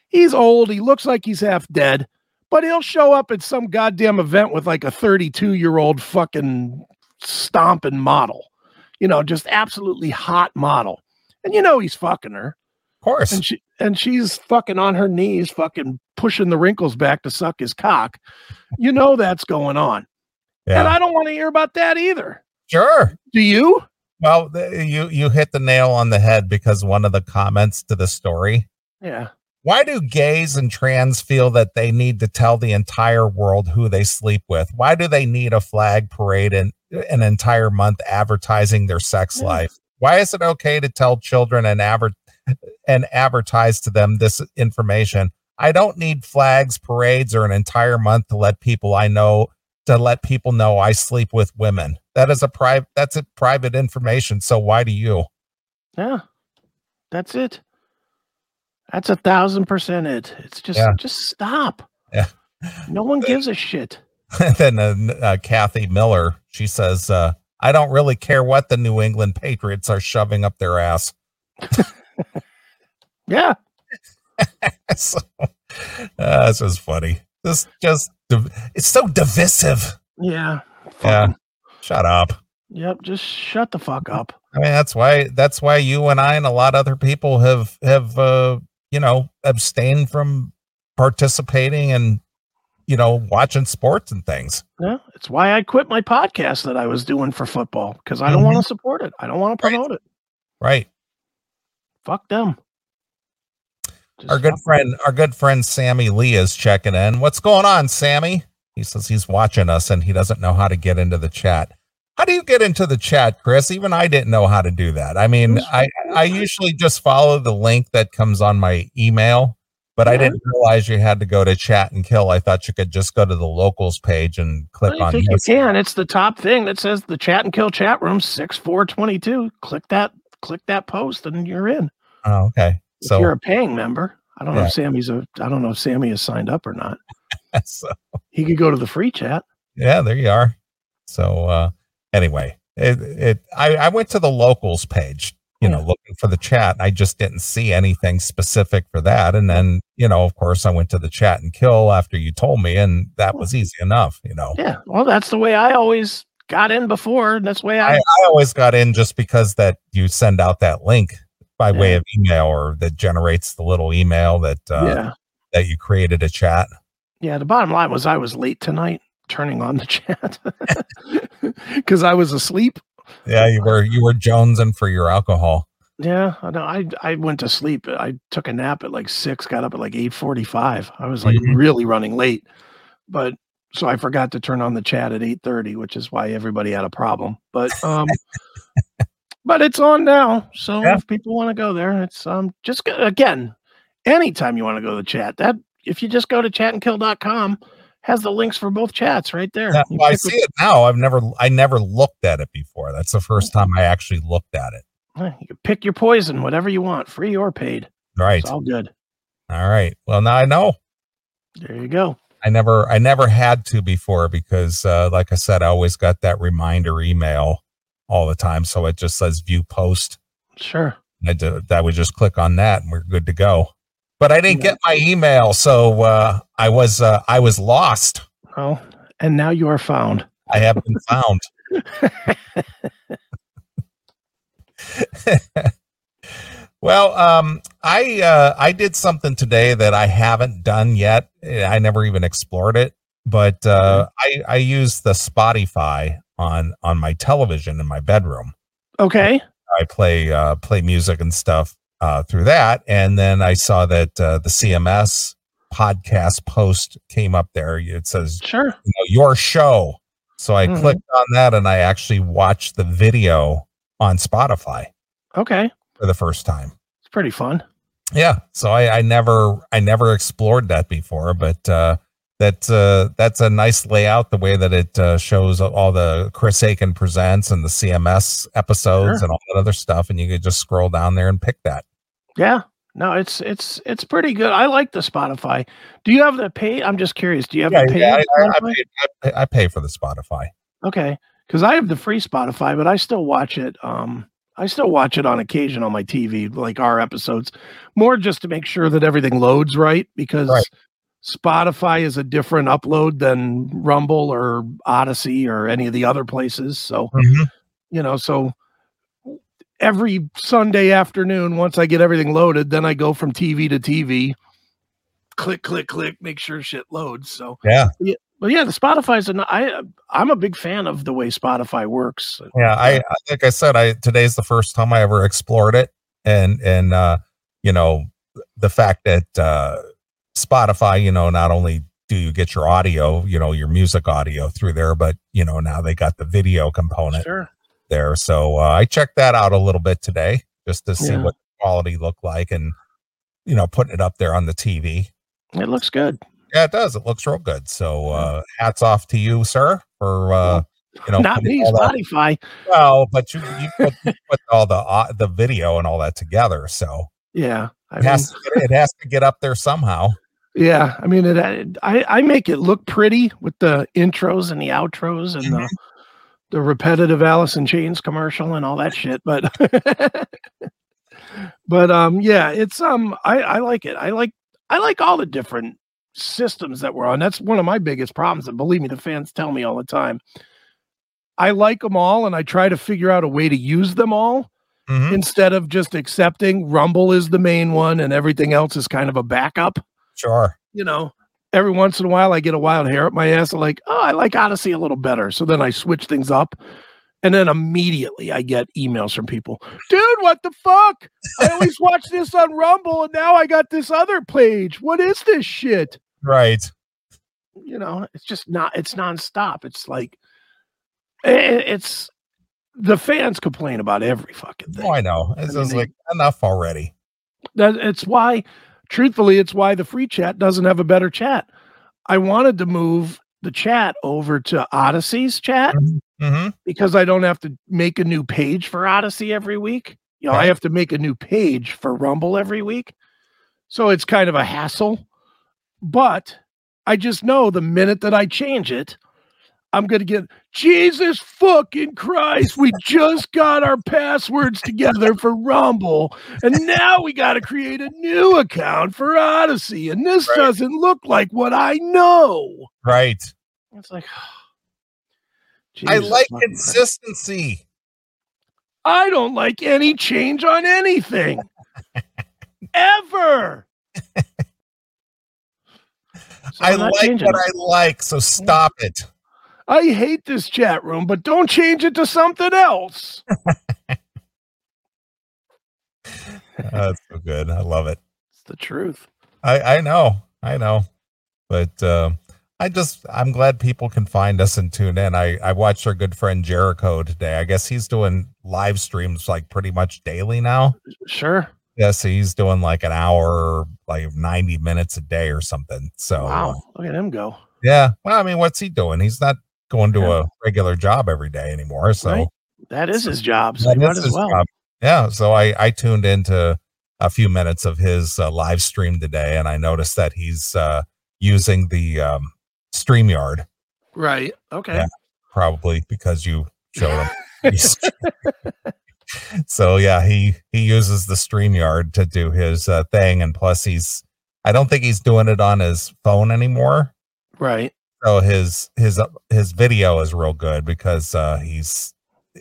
He's old, he looks like he's half dead, but he'll show up at some goddamn event with like a 32 year old fucking stomping model. You know, just absolutely hot model. And you know he's fucking her. Of course. And she and she's fucking on her knees, fucking pushing the wrinkles back to suck his cock. You know that's going on. And I don't want to hear about that either. Sure. Do you? Well, you you hit the nail on the head because one of the comments to the story. Yeah. Why do gays and trans feel that they need to tell the entire world who they sleep with? Why do they need a flag parade and an entire month advertising their sex Yeah. life? Why is it okay to tell children and adver- and advertise to them this information? I don't need flags, parades, or an entire month to let people I know to let people know I sleep with women. That is a private that's a private information. So why do you? Yeah. That's it. That's a thousand percent it. It's just Yeah. just stop. Yeah. No one <laughs> gives a shit. then uh, uh, Kathy Miller, she says, uh, I don't really care what the New England Patriots are shoving up their ass. <laughs> Yeah. so, uh, this is funny. This just it's so divisive. Yeah. Yeah. Shut up. Yep. Just shut the fuck up. I mean, that's why, that's why you and I and a lot of other people have, have, uh, you know, abstained from participating and, you know, watching sports and things. Yeah. It's why I quit my podcast that I was doing for football because I don't want to support it. I don't want to Mm-hmm. Right. promote it. Right. Fuck them. Just Our good friend, our good friend Sammy Lee is checking in. What's going on, Sammy? He says he's watching us and he doesn't know how to get into the chat. How do you get into the chat, Chris? Even I didn't know how to do that. I mean, I I usually just follow the link that comes on my email, but I didn't realize you had to go to chat and kill. I thought you could just go to the locals page and click I on think you can. It's the top thing that says the chat and kill chat room six four twenty two. Click that. Click that post, and you're in. Oh, okay. If So, you're a paying member, I don't know if Sammy's a. I don't know if Sammy is signed up or not. <laughs> so He could go to the free chat. yeah, there you are. So uh anyway, it it I, I went to the locals page, you know, looking for the chat. I just didn't see anything specific for that. And then, you know, of course I went to the chat and kill after you told me, and that was easy enough, you know. Yeah. Well, that's the way I always got in before. That's the way I. I, I always got in just because that you send out that link by way of email or that generates the little email that uh yeah. that you created a chat. Yeah. The bottom line was I was late tonight turning on the <laughs> chat because I was asleep. Yeah, you were you were jonesing for your alcohol. Yeah, I know. I I went to sleep. I took a nap at like six, got up at like eight forty five. I was like Mhm. really running late, but so I forgot to turn on the chat at eight thirty, which is why everybody had a problem. But um, <laughs> but it's on now. So Yeah. if people want to go there, it's um just again, anytime you want to go to the chat, that if you just go to chatandkill.com, has the links for both chats right there. Yeah, well, I see it now. I've never I never looked at it before. That's the first time I actually looked at it. You can pick your poison, whatever you want, free or paid. Right. It's all good. All right. Well, now I know. There you go. I never I never had to before because uh like I said, I always got that reminder email all the time. So it just says view post. Sure. I did, I would just click on that and we're good to go. But I didn't get my email, so uh I was uh I was lost. Oh, and now you are found. I have been found. <laughs> well, um, I uh, I did something today that I haven't done yet. I never even explored it, but uh, I I use the Spotify on on my television in my bedroom. Okay. I play uh, play music and stuff uh, through that, and then I saw that uh, the CMS podcast post came up there. It says Sure. you know, your show. So I Mhm. clicked on that and I actually watched the video on Spotify Okay. for the first time. It's pretty fun. Yeah. So I, I never I never explored that before, but uh that's uh that's a nice layout the way that it uh, shows all the Chris Akin presents and the CMS episodes Sure. and all that other stuff and you could just scroll down there and pick that. Yeah. No, it's it's it's pretty good. I like the Spotify. Do you have the pay? I'm just curious. Do you have Yeah, the pay? yeah, I, I, I, pay, I, pay, for the Spotify. Okay. Because I have the free Spotify, but I still watch it. Um, I still watch it on occasion on my TV, like our episodes, more just to make sure that everything loads right. Because Right. Spotify is a different upload than Rumble or Odysee or any of the other places. So you know, so every Sunday afternoon, once I get everything loaded, then I go from TV to TV, click, click, click, make sure shit loads. So Yeah. but yeah, the Spotify's an I I'm a big fan of the way Spotify works. Yeah, I I- like I said, I today's the first time I ever explored it, and and uh, you know the fact that uh, Spotify, you know, not only do you get your audio, you know, your music audio through there, but you know now they got the video component Sure. There. So uh, I checked that out a little bit today just to see Yeah. what the quality looked like, and you know, putting it up there on the TV. It looks good. Yeah, it does. It looks real good. So uh, hats off to you, sir, for uh, you know Not me, that- Spotify. well, but you you put, you put all the uh, the video and all that together, so Yeah. I it mean, has to get, it has to get up there somehow. yeah. I mean, it, I, I make it look pretty with the intros and the outros and Mm-hmm. the, the repetitive Alice in Chains commercial and all that shit. But, <laughs> but, um, yeah, it's, um, I, I like it. I like, I like all the different systems that we're on. That's one of my biggest problems. And believe me, the fans tell me all the time. I like them all and I try to figure out a way to use them all Mhm. instead of just accepting Rumble is the main one and everything else is kind of a backup. Sure. You know, every once in a while I get a wild hair up my ass. I'm like, oh, I like Odysee a little better. So then I switch things up. And then immediately I get emails from people, dude, what the fuck? I always <laughs> watch this on Rumble and now I got this other page. What is this shit? Right. You know, it's just not, it's nonstop. It's like, i- i- it's the fans complain about every fucking thing. Oh, I know. It's I mean, just like enough already. that it's why truthfully it's why the free chat doesn't have a better chat. I wanted to move the chat over to odysee's chat hmm because i don't have to make a new page for odyssey every week. You know i have to make a new page for rumble every week. So it's kind of a hassle. But i just know the minute that i change it i'm going to get jesus fucking christ we just got our passwords together for rumble and now we got to create a new account for odysee and this Right. doesn't look like what i know Right. it's like <sighs> I like consistency. I don't like any change on anything <laughs> ever. <laughs> So I like changing what. I like, so stop it. I hate this chat room, but don't change it to something else. <laughs> That's so good. I love it. It's the truth. I I know. I know. But um I just I'm glad people can find us and tune in. I I watched our good friend Jericho today. I guess he's doing live streams like pretty much daily now. Sure. Yes, he's doing like an hour, like 90 minutes a day or something. So Wow. Look at him go. yeah. Well, I mean, what's he doing? He's not going to Yeah. a regular job every day anymore. So Right. That is his job. So might as well. job. Yeah. So I I tuned into a few minutes of his uh, live stream today, and I noticed that he's uh, using the um, Streamyard Right. Okay. Yeah. probably because you showed him. <laughs> <laughs> So yeah, he he uses the Streamyard to do his uh, thing, and plus he's I don't think he's doing it on his phone anymore. Right. So his his uh, his video is real good because uh, he's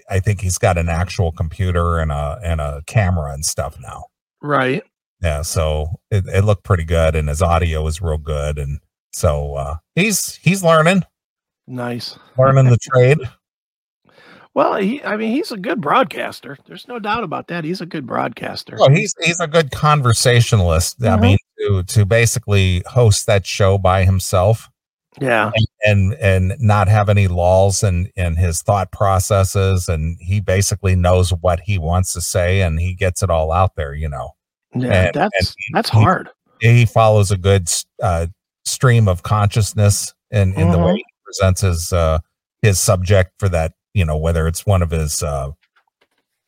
I think he's got an actual computer and a and a camera and stuff now. Right. Yeah, so it, it looked pretty good, and his audio is real good, and so uh, he's he's learning Nice. learning the trade. Well, he, I mean, he's a good broadcaster. There's no doubt about that. He's a good broadcaster. Well, he's he's a good conversationalist. I Mhm. mean, to to basically host that show by himself yeah. and and not have any lulls in in his thought processes, and he basically knows what he wants to say, and he gets it all out there. You know, Yeah. And- that's and he- that's hard. he follows a good uh, stream of consciousness in in the way Mhm. he presents his uh, his subject for that. You know, whether it's one of his uh,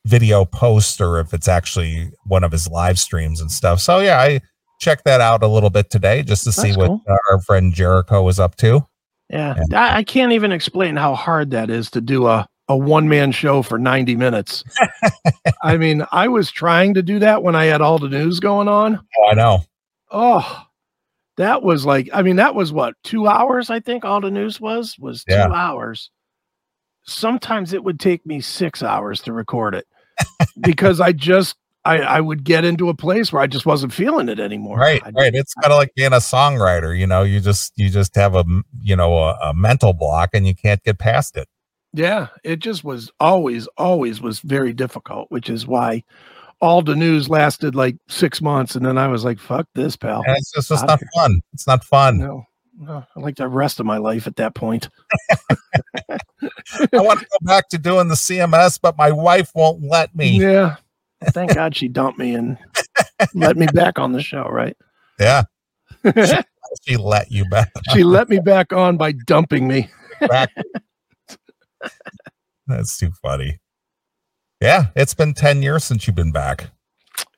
video posts or if it's actually one of his live streams and stuff. So yeah, I checked that out a little bit today just to see what cool. uh, our friend Jericho was up to. Yeah, Yeah. I, I can't even explain how hard that is to do a a one man show for ninety minutes. <laughs> I mean, I was trying to do that when I had all the news going on. Oh, I know. Oh, that was like, I mean, that was what two hours? I think all the news was was two Yeah. hours. Sometimes it would take me six hours to record it because I just I, I would get into a place where I just wasn't feeling it anymore. Right, right. It's kind of like being a songwriter. You know, you just you just have a you know a, a mental block and you can't get past it. Yeah, it just was always, always was very difficult, which is why all the news lasted like six months, and then I was like, "Fuck this, pal." And it's just, it's not here. fun. It's not fun. No, no, I like the rest of my life at that point. <laughs> I want to go back to doing the CMS, but my wife won't let me. Yeah. Thank God she dumped me and let me back on the show, right? Yeah, <laughs> she let you back. she let me back on by dumping me. That's too funny. Yeah, it's been 10 years since you've been back.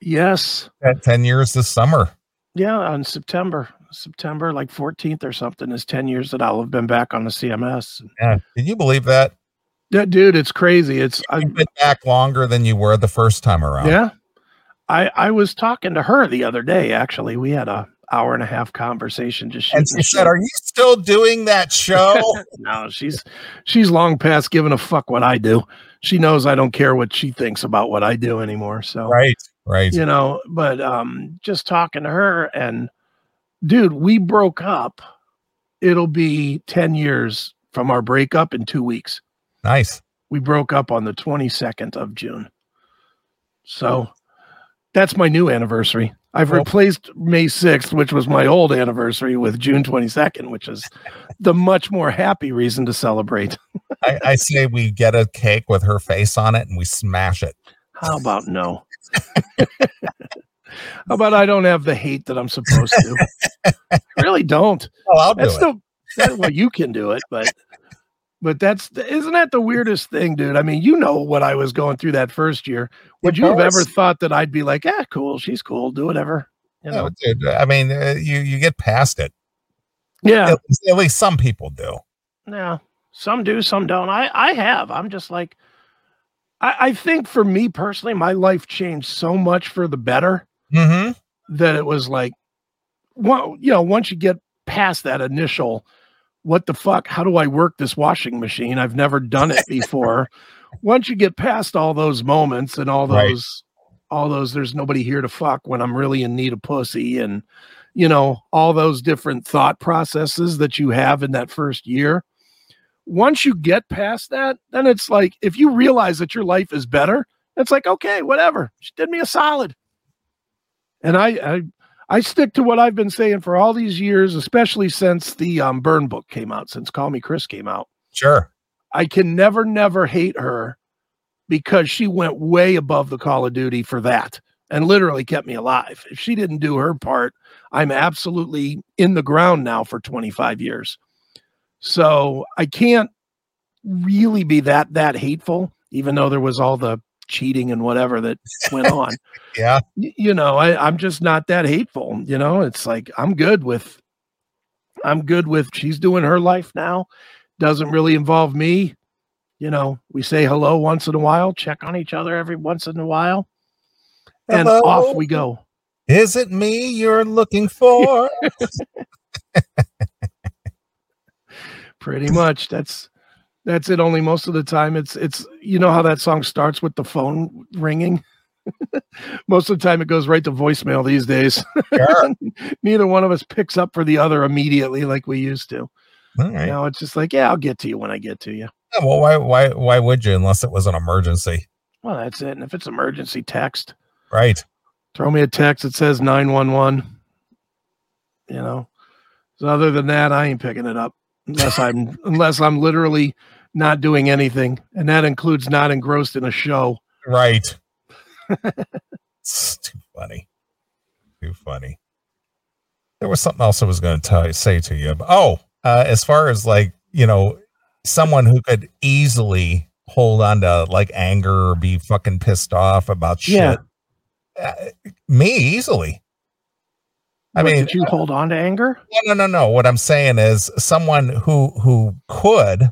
Yes. At 10 years this summer. Yeah, on September, September like 14th or something is 10 years that I'll have been back on the CMS. Yeah. Can you believe that? Dude, it's crazy. It's I, You've been back longer than you were the first time around. yeah. I I was talking to her the other day actually. We had a hour and a half conversation just And she said, shit. Are you still doing that show? <laughs> no, she's she's long past giving a fuck what I do. She knows I don't care what she thinks about what I do anymore. So right, right. you know, but um just talking to her and dude, we broke up. It'll be 10 years from our breakup in 2 weeks. Nice. We broke up on the 22nd of June. So that's my new anniversary. I've replaced May 6th, which was my old anniversary, with June 22nd, which is the much more happy reason to celebrate. I, I say we get a cake with her face on it and we smash it. How about no? How about I don't have the hate that I'm supposed to? I <laughs> really don't. Oh, I'll do That's it. well, you can do it, but but that's isn't that the weirdest thing, dude? I mean, you know what I was going through that first year. Would you have ever thought that I'd be like, ah, cool, she's cool, do whatever, you know? No, dude, I mean, uh, you you get past it. Yeah, At, least- at least some people do. yeah. Some do, some don't. I I have. I'm just like, I I think for me personally, my life changed so much for the better. Mm-hmm. that it was like, well, you know, once you get past that initial, what the fuck? How do I work this washing machine? I've never done it <laughs> before. once you get past all those moments and all those, all those, there's nobody here to fuck when I'm really in need of pussy and, you know, all those different thought processes that you have in that first year. Once you get past that, then it's like if you realize that your life is better, it's like, okay, whatever. She did me a solid. And I, I I stick to what I've been saying for all these years, especially since the um, Burn book came out, since Call Me Chris came out. Sure. I can never, never hate her because she went way above the Call of Duty for that and literally kept me alive. If she didn't do her part, I'm absolutely in the ground now for 25 years. So I can't really be that that hateful, even though there was all the cheating and whatever that went on <laughs> Yeah. you know I, i'm just not that hateful you know it's like i'm good with i'm good with she's doing her life now doesn't really involve me you know we say hello once in a while check on each other every once in a while and Hello? off we go Is it me you're looking for? <laughs> pretty much that's that's it only most of the time it's it's you know how that song starts with the phone ringing <laughs> most of the time it goes right to voicemail these days Sure. <laughs> neither one of us picks up for the other immediately like we used to All right. You know, it's just like, yeah, I'll get to you when I get to you. Yeah, well, why why why would you unless it was an emergency? Well, that's it. And if it's emergency text, Right. throw me a text that says 911. You know. So other than that, I ain't picking it up unless I'm <laughs> unless I'm literally not doing anything. And that includes not engrossed in a show. Right. <laughs> it's too funny. Too funny. There was something else I was going to tell say to you. But, oh, uh, as far as like, you know, someone who could easily hold on to like anger or be fucking pissed off about shit. Yeah. Uh, me easily. I What, mean, did you hold on to anger? no, no, no, no. What I'm saying is someone who who could,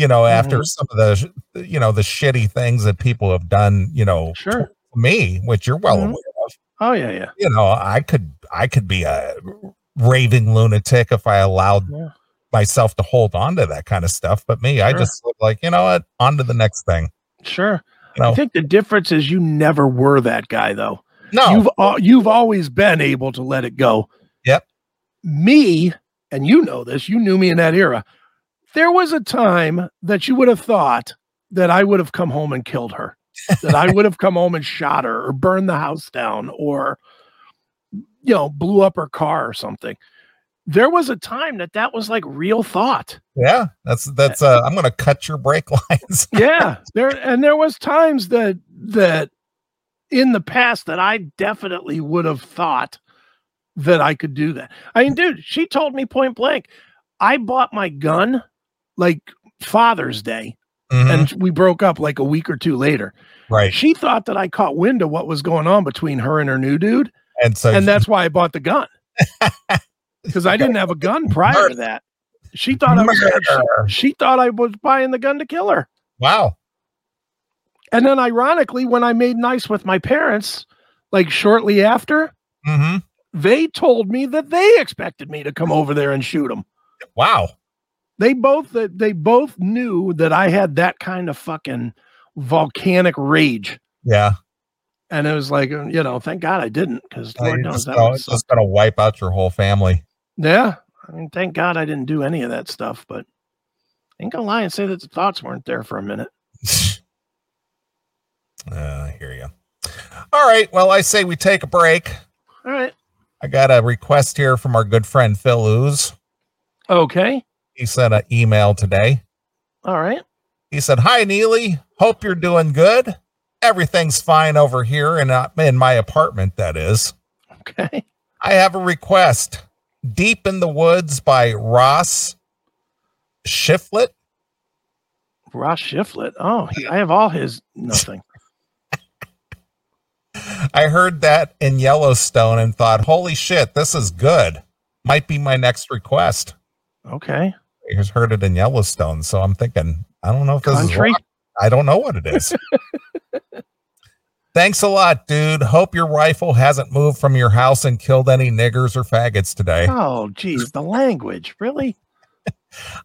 you know, after Mhm. some of the, you know, the shitty things that people have done, you know, Sure. me, which you're well Mhm. aware of. Oh yeah, yeah. You know, I could, I could be a raving lunatic if I allowed Yeah. myself to hold on to that kind of stuff. But me, I just look like, you know what, on to the next thing. Sure. No. I think the difference is you never were that guy, though. No. You've al- you've always been able to let it go. Yep. Me, and you know this, you knew me in that era. There was a time that you would have thought that I would have come home and killed her, that I would have come home and shot her or burned the house down or, you know, blew up her car or something. There was a time that that was like real thought. yeah, that's that's uh I'm gonna cut your brake <laughs> lines. <laughs> yeah there and there was times that that in the past that i definitely would have thought that i could do that i mean dude she told me point blank i bought my gun like father's day Mhm, and we broke up like a week or two later right. she thought that i caught wind of what was going on between her and her new dude And so and that's why i bought the gun <laughs> because i didn't have a gun prior to that she thought i was she, she thought i was buying the gun to kill her wow. And then ironically, when I made nice with my parents, like shortly after, hmm they told me that they expected me to come over there and shoot them. Wow. They both that they both knew that I had that kind of fucking volcanic rage. Yeah. And it was like, uh, you know, thank God I didn't, because Lord knows that gonna, it's just gonna wipe out your whole family. Yeah. I mean, thank God I didn't do any of that stuff, but I ain't gonna lie and say that the thoughts weren't there for a minute. <laughs> uh, I hear you. All right. Well, I say we take a break. All right. I got a request here from our good friend Phil Ooze. Okay. He sent an email today. All right. He said, "Hi Neeley, hope you're doing good. Everything's fine over here in uh, in my apartment. That is. Okay. I have a request. Deep in the Woods by Ross Shiflett. Ross Shiflett. Oh, I have all his nothing. <laughs> I heard that in Yellowstone and thought, holy shit, this is good. Might be my next request. Okay. Just heard it in Yellowstone, so I'm thinking, I don't know if this Country. is. I don't know what it is. <laughs> Thanks a lot, dude. Hope your rifle hasn't moved from your house and killed any niggers or faggots today. Oh, geez, the language. Really?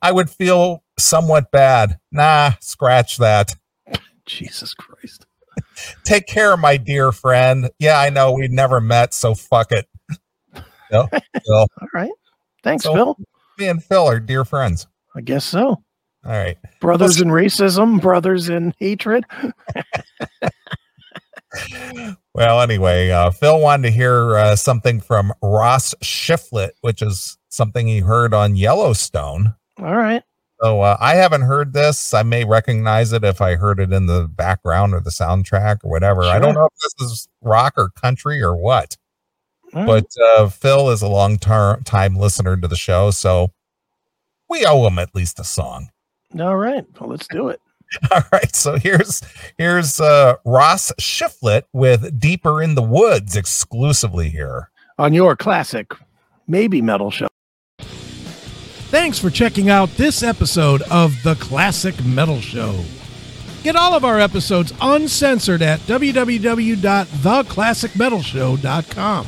I would feel somewhat bad. Nah, scratch that. Jesus Christ. Take care, my dear friend. Yeah, I know we never met, so fuck it. <laughs> No. All right. Thanks, So- Phil. Me and Phil are dear friends. I guess so. All right. Brothers in racism, brothers in hatred. <laughs> Well, anyway, uh, Phil wanted to hear uh, something from Ross Shiflett, which is something he heard on Yellowstone. All right. So uh, I haven't heard this. I may recognize it if I heard it in the background or the soundtrack or whatever. I don't know if this is rock or country or what. All right. But uh, Phil is a long ter- time listener to the show, so we owe him at least a song. All right. Well, let's do it. <laughs> All right, so here's here's uh, Ross Shiflett with "Deeper in the Woods" exclusively here. On your classic, maybe metal show. Thanks for checking out this episode of The Classic Metal Show. Get all of our episodes uncensored at www.theclassicmetalshow.com.